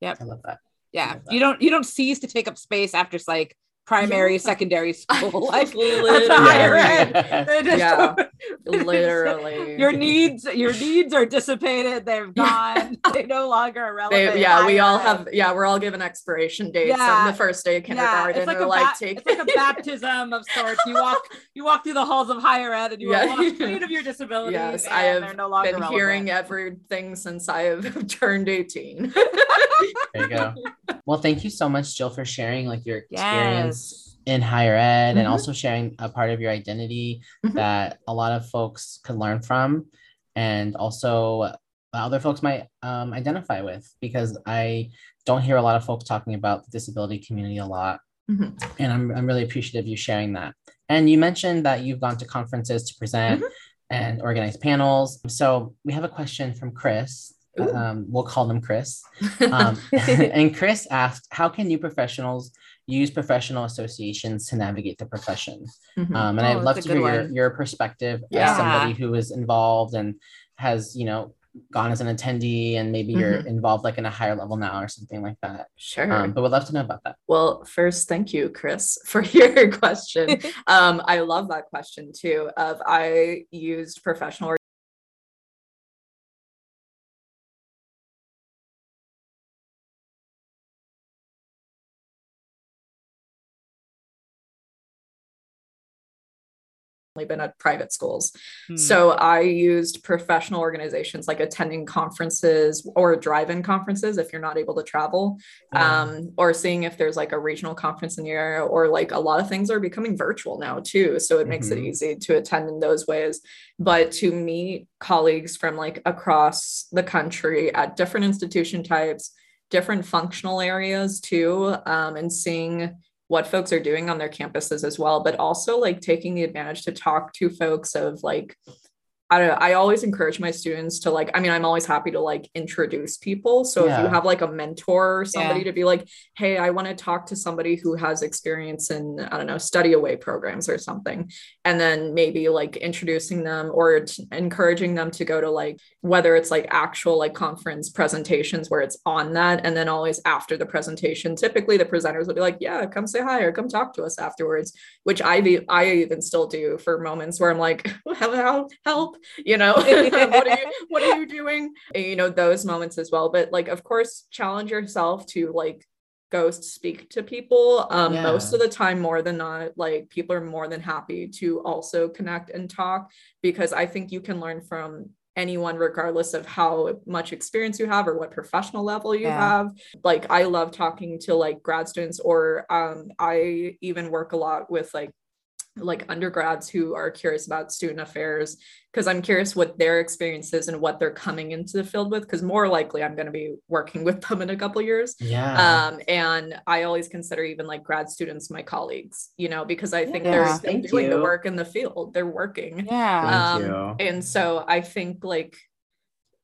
Yep. I love that. Yeah. love that. you don't you don't cease to take up space after it's like primary (laughs) (laughs) Yeah. secondary school like Literally. that's a higher ed. They Yeah. literally your needs your needs are dissipated They've gone (laughs) they no longer are relevant they, yeah we all have yeah we're all given expiration dates Yeah. on the first day of yeah, kindergarten it's like, a like ba- take it's like a baptism of sorts. You walk, you walk through the halls of higher ed, and you Yeah. are washed clean of your disability. Yes, I have no longer been relevant. hearing everything since I have turned 18. there you go well thank you so much Jill for sharing like your experience Yes. in higher ed and Mhm. also sharing a part of your identity Mhm. that a lot of folks could learn from and also other folks might um, identify with because I don't hear a lot of folks talking about the disability community a lot Mhm. And I'm, I'm really appreciative of you sharing that. And you mentioned that you've gone to conferences to present Mhm. and organize panels. So we have a question from Chris. Um, we'll call them Chris. (laughs) Um, (laughs) and Chris asked, how can new professionals use professional associations to navigate the profession? Mhm. Um, and Oh, I'd love to hear your, your perspective Yeah. as somebody who is involved and has, you know, gone as an attendee and maybe you're involved like in a higher level now or something like that. sure. Um, but we'd love to know about that. Well, first, thank you, Chris, (laughs) for your question. um, I love that question too. Of I used professional been at private schools. Hmm. So I used professional organizations like attending conferences or drive-in conferences if you're not able to travel, Yeah. um, or seeing if there's like a regional conference in your area, or like a lot of things are becoming virtual now too. So it makes it Mhm. easy to attend in those ways. But to meet colleagues from like across the country at different institution types, different functional areas too, um, and seeing what folks are doing on their campuses as well, but also like taking the advantage to talk to folks of like, I don't know, I always encourage my students to like, I mean, I'm always happy to like introduce people. So if you have like a mentor or somebody Yeah. to be like, hey, I want to talk to somebody who has experience in, I don't know, study away programs or something. And then maybe like introducing them or t- encouraging them to go to like, whether it's like actual like conference presentations where it's on that. And then always after the presentation, typically the presenters will be like, yeah, come say hi or come talk to us afterwards, which I, be, I even still do for moments where I'm like, (laughs) help, help, you know, (laughs) what are you, what are you doing? You know, those moments as well. But like, of course, challenge yourself to like go speak to people. Um, most of the time, more than not, like people are more than happy to also connect and talk because I think you can learn from anyone regardless of how much experience you have or what professional level you Yeah. have like i love talking to like grad students or um i even work a lot with like like undergrads who are curious about student affairs because I'm curious what their experience is and what they're coming into the field with because more likely I'm going to be working with them in a couple years. Yeah. Um, and I always consider even like grad students my colleagues, you know, because I think Yeah. they're still Thank doing the work in the field. They're working. yeah. Thank Um, you. and so I think like,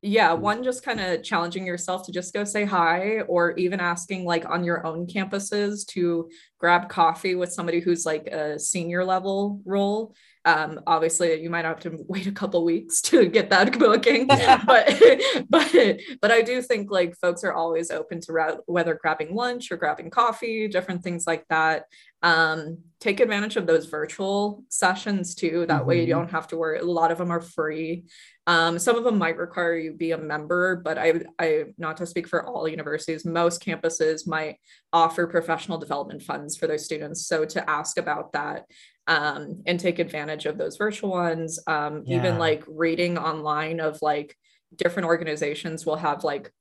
yeah, mm. one just kind of challenging yourself to just go say hi, or even asking like on your own campuses to grab coffee with somebody who's like a senior level role. Um, obviously, you might have to (laughs) wait a couple weeks to get that (laughs) booking, (laughs) but but but I do think like folks are always open to whether grabbing lunch or grabbing coffee, different things like that. Um, take advantage of those virtual sessions too. That way, you Mhm. don't have to worry. A lot of them are free. Um, some of them might require you be a member, but I, I, not to speak for all universities, most campuses might offer professional development funds for their students. So to ask about that um, and take advantage of those virtual ones, um, Yeah. even like reading online of like different organizations will have like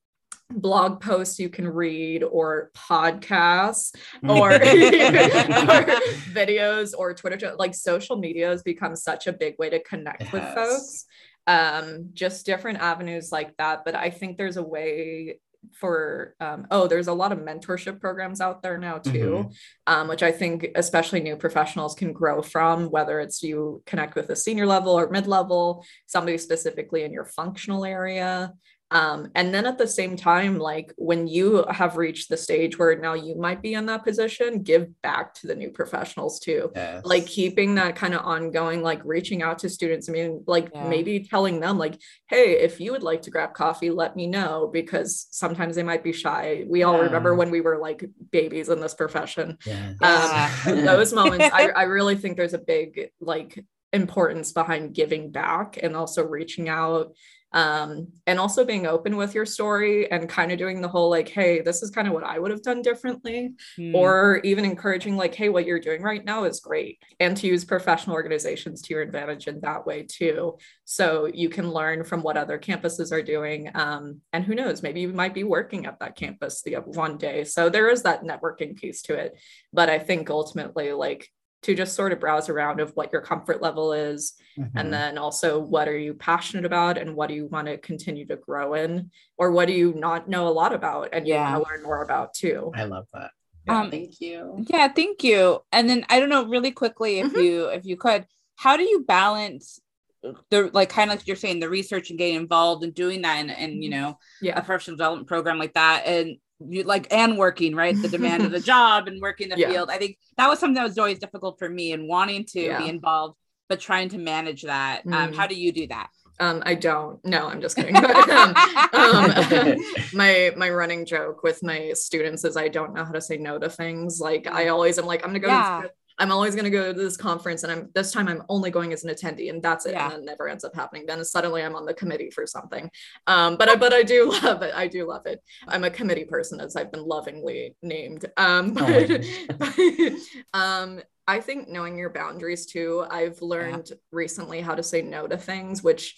blog posts you can read or podcasts or, (laughs) or (laughs) videos or Twitter, like social media has become such a big way to connect It with folks. Um, just different avenues like that. But I think there's a way for um, oh, there's a lot of mentorship programs out there now too, um, which I think especially new professionals can grow from, whether it's you connect with a senior level or mid level, somebody specifically in your functional area. Um, and then at the same time, like when you have reached the stage where now you might be in that position, give back to the new professionals too. Yes. Like keeping that kind of ongoing, like reaching out to students. I mean, like Yeah. maybe telling them, like, hey, if you would like to grab coffee, let me know because sometimes they might be shy. We all remember when we were like babies in this profession Yes. um, (laughs) those moments I, I really think there's a big like importance behind giving back and also reaching out um, and also being open with your story and kind of doing the whole like hey this is kind of what i would have done differently. Hmm. or even encouraging like hey what you're doing right now is great. And to use professional organizations to your advantage in that way too. So you can learn from what other campuses are doing um, and who knows maybe you might be working at that campus the one day. So there is that networking piece to it. But i think ultimately like to just sort of browse around of what your comfort level is Mhm. and then also what are you passionate about and what do you want to continue to grow in or what do you not know a lot about and you Yeah. want to learn more about too I love that. Yeah. Um, Thank you. Yeah, thank you. And then I don't know, really quickly, if Mhm. you if you could, how do you balance the like kind of like you're saying the research and getting involved and doing that and and you know yeah. a Yeah. professional development program like that and you like and working right the demand of the (laughs) job and working the Yeah. field. I think that was something that was always difficult for me and wanting to Yeah. be involved but trying to manage that. Um, Mm. how do you do that? Um, I don't. No, I'm just kidding. (laughs) But, um, um, (laughs) my my running joke with my students is I don't know how to say no to things. Like I always am like I'm gonna go. to Yeah. this- I'm always gonna go to this conference, and I'm this time I'm only going as an attendee, and that's it. Yeah. And then never ends up happening. Then suddenly I'm on the committee for something. Um, but I but I do (laughs) love it. I do love it. I'm a committee person, as I've been lovingly named. Um, Oh but, (laughs) um, I think knowing your boundaries too. I've learned recently how to say no to things, which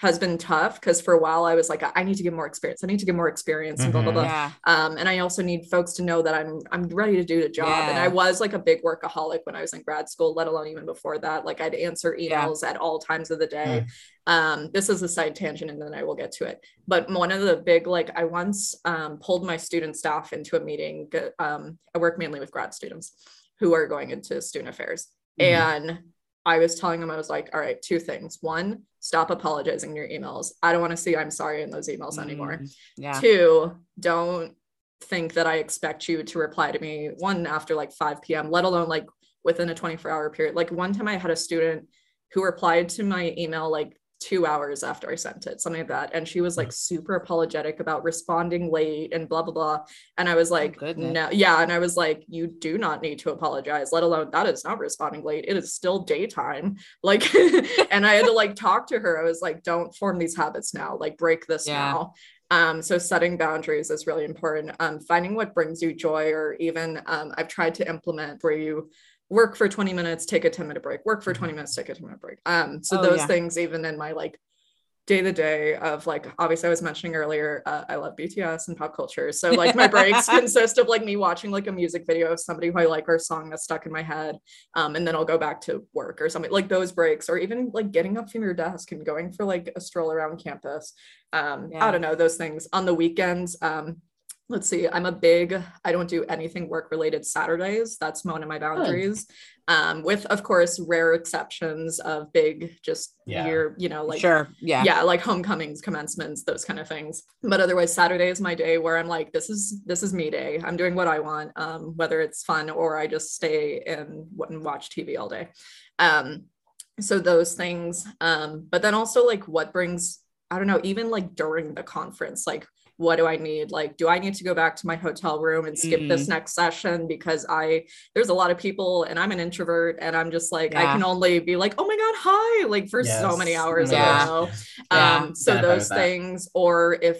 has been tough because for a while I was like, I need to get more experience. I need to get more experience and blah blah Mhm. blah. Yeah. Um, and I also need folks to know that I'm I'm ready to do the job. And I was like a big workaholic when I was in grad school, let alone even before that. Like I'd answer Yeah. emails at all times of the day. Um, this is a side tangent, and then I will get to it. But one of the big like I once um, pulled my student staff into a meeting. Um, I work mainly with grad students who are going into student affairs, Mhm. and I was telling them I was like, all right, two things. One, stop apologizing in your emails. I don't want to see I'm sorry in those emails anymore. Mm, Yeah. Two, don't think that I expect you to reply to me one after like 5 p.m., let alone like within a 24 hour period. Like one time I had a student who replied to my email like two hours after I sent it, something like that. And she was like super apologetic about responding late and blah, blah, blah. And I was like, goodness. no, yeah. And I was like, you do not need to apologize, let alone that is not responding late. It is still daytime. (laughs) Like, (laughs) and I had to like talk to her. I was like, don't form these habits now, like break this Yeah. now. Um, so setting boundaries is really important. Um, finding what brings you joy, or even um, I've tried to implement where you work for 20 minutes, take a 10 minute break, work for 20 minutes, take a 10 minute break. Um, so Oh, those yeah. things, even in my like day to day of like, obviously, I was mentioning earlier, uh, I love BTS and pop culture. So like my breaks (laughs) consist of like me watching like a music video of somebody who I like or a song that's stuck in my head. Um, and then I'll go back to work or something like those breaks, or even like getting up from your desk and going for like a stroll around campus. Um, Yeah. I don't know, those things on the weekends. Um, let's see i'm a big i don't do anything work related saturdays that's one of my boundaries um with of course rare exceptions of big just Yeah. year you know like sure. Yeah. yeah like homecomings commencements those kind of things but otherwise saturday is my day where i'm like this is this is me day i'm doing what i want um whether it's fun or i just stay and, and watch tv all day um so those things um but then also like what brings i don't know even like during the conference like what do i need? Like do i need to go back to my hotel room and skip this next session? Because i there's a lot of people and i'm an introvert and i'm just like i can only be like oh my god hi like for so many hours Yeah. in a row Yeah. um so those things or if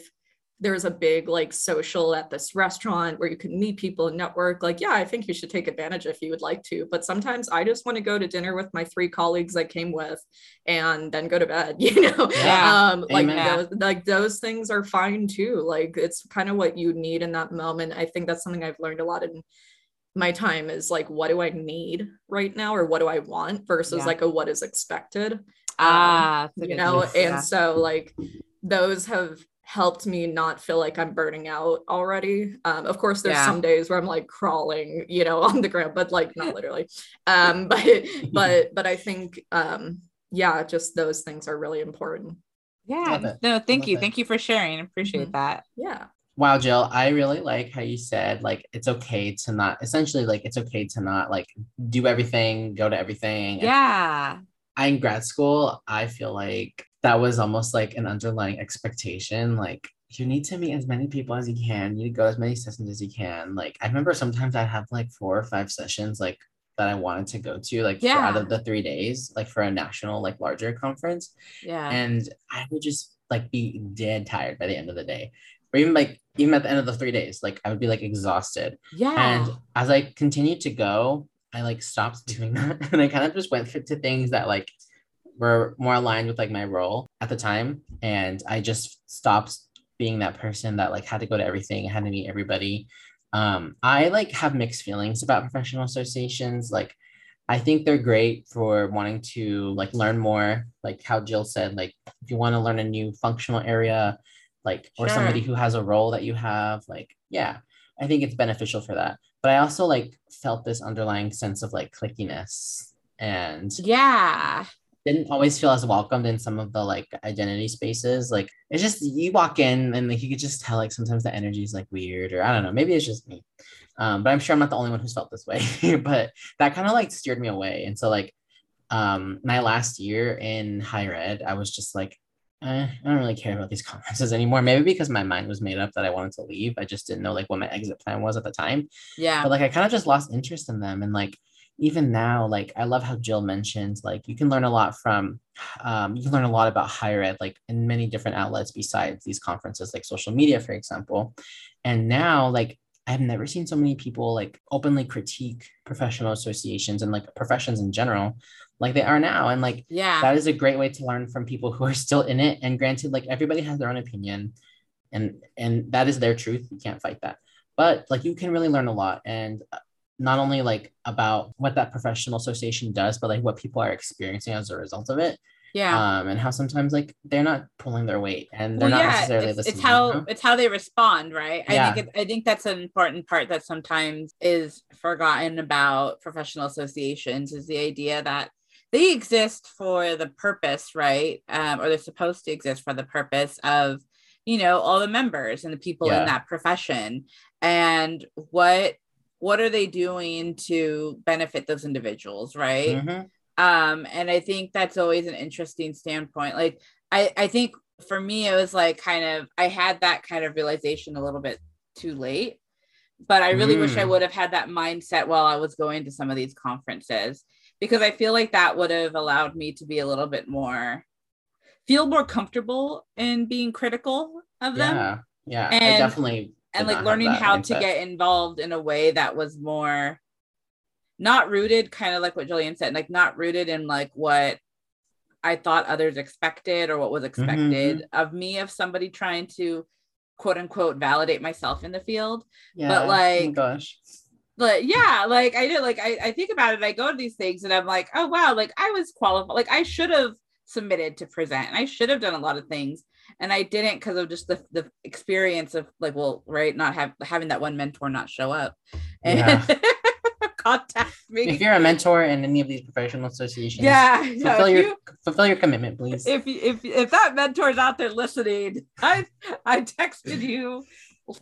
there's a big like social at this restaurant where you can meet people and network like yeah i think you should take advantage if you would like to but sometimes i just want to go to dinner with my three colleagues i came with and then go to bed (laughs) you know Yeah. um like those, like those things are fine too like it's kind of what you need in that moment i think that's something i've learned a lot in my time is like what do i need right now or what do i want versus Yeah. like a what is expected Ah, a you know and Yeah. so like those have helped me not feel like i'm burning out already um of course there's Yeah. some days where i'm like crawling you know (laughs) on the ground but like not (laughs) literally um (laughs) but but but i think um yeah just those things are really important yeah. No, thank Love you. it. Thank you for sharing. Appreciate Mhm. that. yeah Wow, Jill, I really like how you said like it's okay to not essentially like it's okay to not like do everything, go to everything. Yeah. I in grad school, I feel like that was almost like an underlying expectation. Like you need to meet as many people as you can. You need to go as many sessions as you can. Like I remember sometimes I'd have like four or five sessions like that I wanted to go to, like for out of the three days, like for a national, like larger conference. Yeah. And I would just like be dead tired by the end of the day. Or even like even at the end of the three days, like I would be like exhausted. yeah. And as I continued to go, I like stopped (laughs) doing that. And I kind of just went to things that like were more aligned with like my role at the time. And I just stopped being that person that like had to go to everything, had to meet everybody. Um, I like have mixed feelings about professional associations. Like I think they're great for wanting to like learn more, like how Jill said, like if you want to learn a new functional area, like or Sure. somebody who has a role that you have, like yeah, I think it's beneficial for that. but I also like felt this underlying sense of like clickiness and Yeah. Didn't always feel as welcomed in some of the like identity spaces. Like it's just you walk in and like you could just tell like sometimes the energy is like weird or I don't know. Maybe it's just me. Um, but I'm sure I'm not the only one who's felt this way. (laughs) but that kind of like steered me away. And so like um my last year in higher ed, I was just like, eh, I don't really care about these (laughs) conferences anymore. Maybe because my mind was made up that I wanted to leave. I just didn't know like what my exit plan was at the time Yeah. but like I kind of just lost interest in them. And like even now, like I love how Jill mentioned, like you can learn a lot from, um, you can learn a lot about higher ed, like in many different outlets besides these conferences, like social media, for example. And now, like I've never seen so many people like openly critique professional associations and like professions in general, like they are now. And like Yeah. that is a great way to learn from people who are still in it. And granted, like everybody has their own opinion, and and that is their truth. You can't fight that. But like you can really learn a lot, and not only like about what that professional association does, but like what people are experiencing as a result of it. yeah. Um, and how sometimes like they're not pulling their weight, and they're well, not yeah, necessarily it's, listening. it's how you know? it's how they respond, right? Yeah. I think it, I think that's an important part that sometimes is forgotten about professional associations is the idea that they exist for the purpose, right? Um, or they're supposed to exist for the purpose of, you know, all the members and the people Yeah. in that profession, and what what are they doing to benefit those individuals, right? Mhm. um and i think that's always an interesting standpoint like i i think for me it was like kind of i had that kind of realization a little bit too late but i really wish i Mm. would have had that mindset while i was going to some of these conferences because i feel like that would have allowed me to be a little bit more feel more comfortable in being critical of them Yeah, yeah, I definitely and like learning how to get involved in a way that was more not rooted kind of like what Jillian said like not rooted in like what I thought others expected or what was mm-hmm, expected mm-hmm. of me of somebody trying to quote unquote validate myself in the field. Yeah, oh my like, gosh, but yeah like I did like I, I think about it I go to these things and I'm like oh wow like I was qualified like I should have submitted to present and I should have done a lot of things and I didn't because of just the, the experience of like well right not have having that one mentor not show up and Yeah. (laughs) contact me if you're a mentor in any of these professional associations, yeah, fulfill your you- fulfill your commitment, please. if if if that mentor's out there listening, I I texted you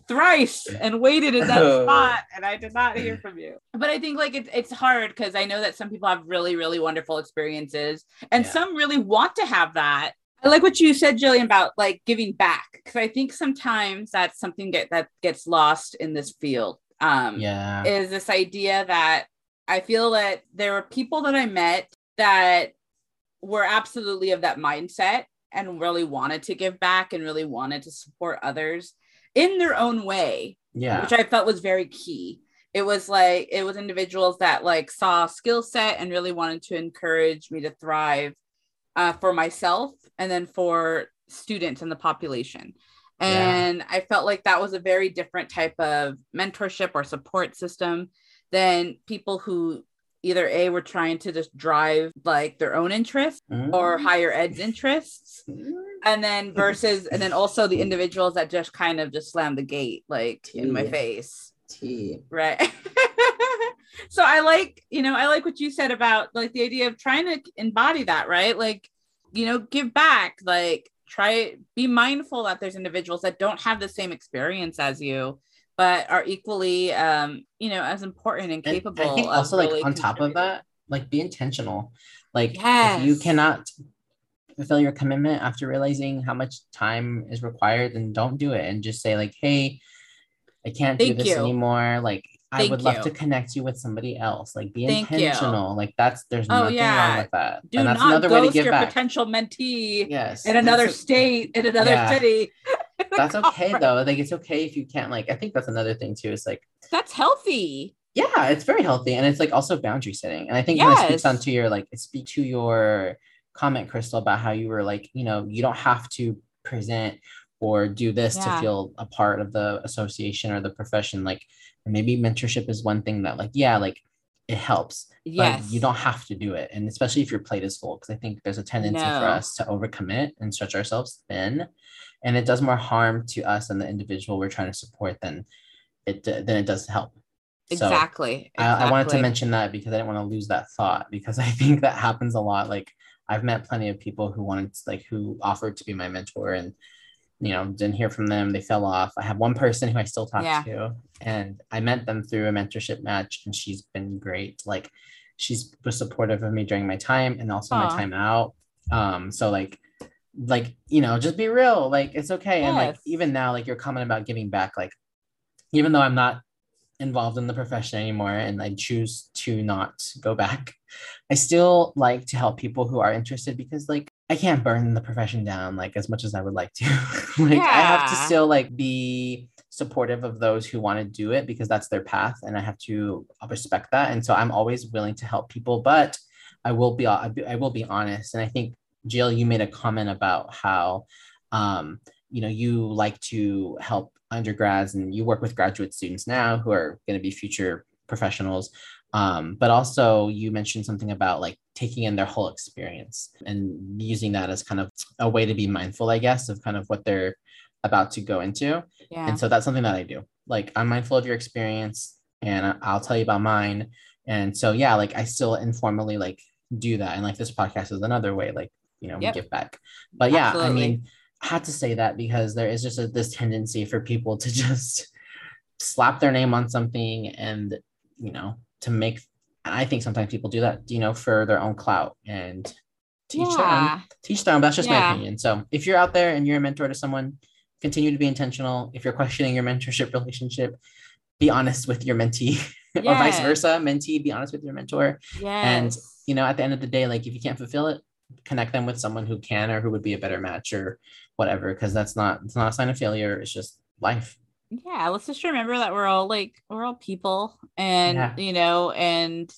thrice and waited in that (laughs) spot and I did not hear from you. But I think like it's it's hard because I know that some people have really really wonderful experiences and Yeah. some really want to have that. I like what you said, Jillian, about like giving back because I think sometimes that's something get, that gets lost in this field. Um, yeah, is this idea that I feel that there were people that I met that were absolutely of that mindset and really wanted to give back and really wanted to support others in their own way, yeah, which I felt was very key. It was like it was individuals that like saw skill set and really wanted to encourage me to thrive uh, for myself and then for students in the population. Yeah. And I felt like that was a very different type of mentorship or support system than people who either A were trying to just drive like their own interests Mhm. or higher ed's interests. And then (laughs) versus, and then also the individuals that just kind of just slammed the gate like in my face Tea. right (laughs) so i like you know i like what you said about like the idea of trying to embody that right like you know give back like try be mindful that there's individuals that don't have the same experience as you but are equally um you know as important and And capable I think also like really on top of that, like be intentional. Like if you cannot fulfill your commitment after realizing how much time is required, then don't do it and just say like, hey, I can't Thank do this you. anymore. Like I Thank would love to connect you with somebody else. Like be Thank you. intentional. Like that's there's Oh, nothing yeah. wrong with that. do and that's not another way to ghost give your back. potential mentee Yes. in another That's- state in another Yeah. city (laughs) That's okay though. Like it's okay if you can't like I think that's another thing too. It's like that's healthy yeah it's very healthy and it's like also boundary setting and i think when it speaks Yes. onto your like it speak to your comment crystal about how you were like you know you don't have to present or do this Yeah. to feel a part of the association or the profession like maybe mentorship is one thing that like yeah like it helps yes but you don't have to do it. And especially if your plate is full because i think there's a tendency for us to overcommit and stretch ourselves thin. And it does more harm to us and the individual we're trying to support than it than it does help. So exactly. I, I wanted to mention that because I didn't want to lose that thought because (laughs) I think that happens a lot. Like I've met plenty of people who wanted to, like who offered to be my mentor and you know didn't hear from them. They fell off. I have one person who I still talk Yeah. to and I met them through a mentorship match and she's been great. Like she's was supportive of me during my time and also my time out. Um so like like you know just be real like it's okay and like even now like your comment about giving back like even though I'm not involved in the profession anymore and I choose to not go back. I still like to help people who are interested because like I can't burn the profession down like as much as I would like to. (laughs) like I have to still like be supportive of those who want to do it because that's their path and I have to respect that and so I'm always willing to help people but I will be I I will be honest and I think Jill you made a comment about how um you know you like to help undergrads and you work with graduate students now who are going to be future professionals. Um, but also you mentioned something about like taking in their whole experience and using that as kind of a way to be mindful i guess of kind of what they're about to go into. Yeah. and so that's something that i do. Like i'm mindful of your experience and i'll tell you about mine. And so yeah like i still informally like do that. And like this podcast is another way like you know Yep. we give back. But yeah i mean had to say that because there is just a, this tendency for people to (laughs) just slap their name on something and you know to make i think sometimes people do that you know for their own clout and teach yeah. teach them. That's just my opinion. So if you're out there and you're a mentor to someone continue to be intentional. If you're questioning your mentorship (laughs) relationship be honest with your mentee (laughs) or vice versa. Mentee be honest with your mentor. Yes. you know at the end of the day like if you can't fulfill it connect them with someone who can or who would be a better match or whatever because that's not it's not a sign of failure it's just life yeah let's just remember that we're all like we're all people and Yeah. you know and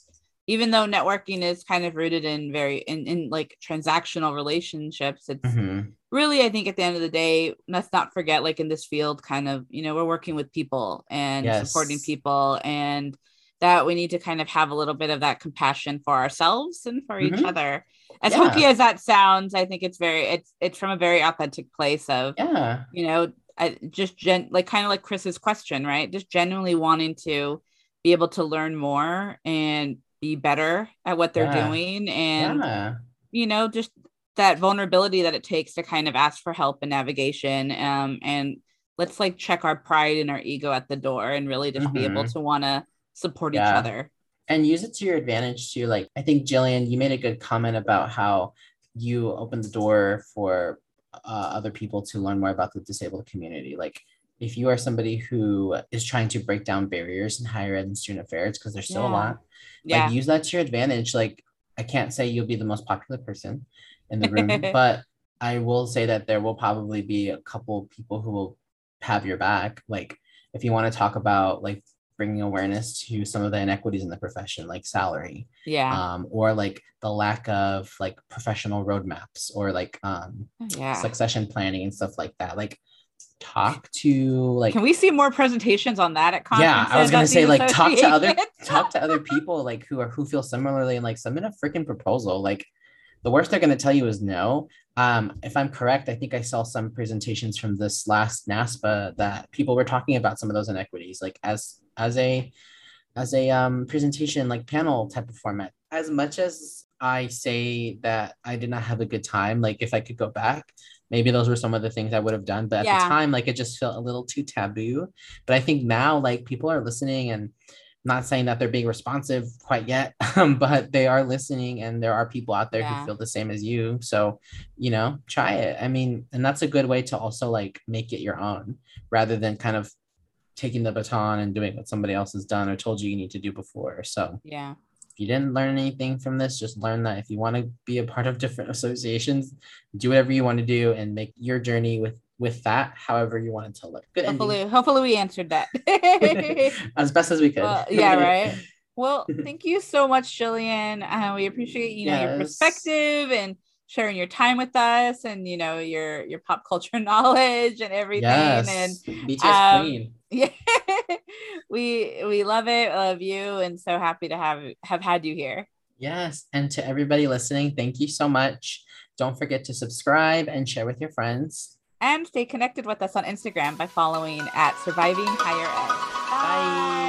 even though networking is kind of rooted in very in, in like transactional relationships it's Mhm. really i think at the end of the day let's not forget like in this field kind of you know we're working with people and supporting people and that we need to kind of have a little bit of that compassion for ourselves and for each Mhm. other as Yeah. hokey as that sounds i think it's very it's it's from a very authentic place of yeah you know I just gen like kind of like chris's question right just genuinely wanting to be able to learn more and be better at what they're Yeah. doing and yeah you know just that vulnerability that it takes to kind of ask for help and navigation um and let's like check our pride and our ego at the door and really just be able Mhm. to want to support each other. And use it to your advantage too. Like i think jillian you made a good comment about how you open the door for uh, other people to learn more about the disabled community. Like if you are somebody who is trying to break down barriers in higher ed and student affairs because there's still a lot yeah. like use that to your advantage. Like i can't say you'll be the most popular person in the room (laughs) but i will say that there will probably be a couple people who will have your back. Like if you want to talk about like bringing awareness to some of the inequities in the profession like salary yeah. um, or like the lack of like professional roadmaps or like um, yeah. succession planning and stuff like that. Like talk to like can we see more presentations on that at conferences? yeah i was gonna say like talk to other talk to other (laughs) people like who are who feel similarly and like submit a freaking proposal. Like the worst they're gonna tell you is no. Um if i'm correct i think i saw some presentations from this last naspa that people were talking about some of those inequities like as as a as a um presentation like panel type of format. As much as i say that i did not have a good time like if i could go back maybe those were some of the things i would have done but at Yeah. the time like it just felt a little too taboo. But i think now like people are listening and not saying that they're being responsive quite yet (laughs) um, but they are listening and there are people out there Yeah. who feel the same as you. So you know try it. I mean and that's a good way to also like make it your own rather than kind of taking the baton and doing what somebody else has done or told you you need to do before. So yeah. if you didn't learn anything from this, just learn that if you want to be a part of different (laughs) associations, do whatever you want to do and make your journey with with that however you want it to look. Good hopefully hopefully we answered that (laughs) (laughs) as best as we could. Well, yeah, (laughs) right. Well, thank you so much, Jillian. Uh, we appreciate you know your perspective and sharing your time with us, and you know your your pop culture knowledge and everything. And. BTS um, Queen. yeah, we we love it, love you, and so happy to have have had you here. Yes. And to everybody listening, thank you so much. Don't forget to subscribe and share with your friends. And stay connected with us on Instagram by following at Surviving Higher Ed. Bye.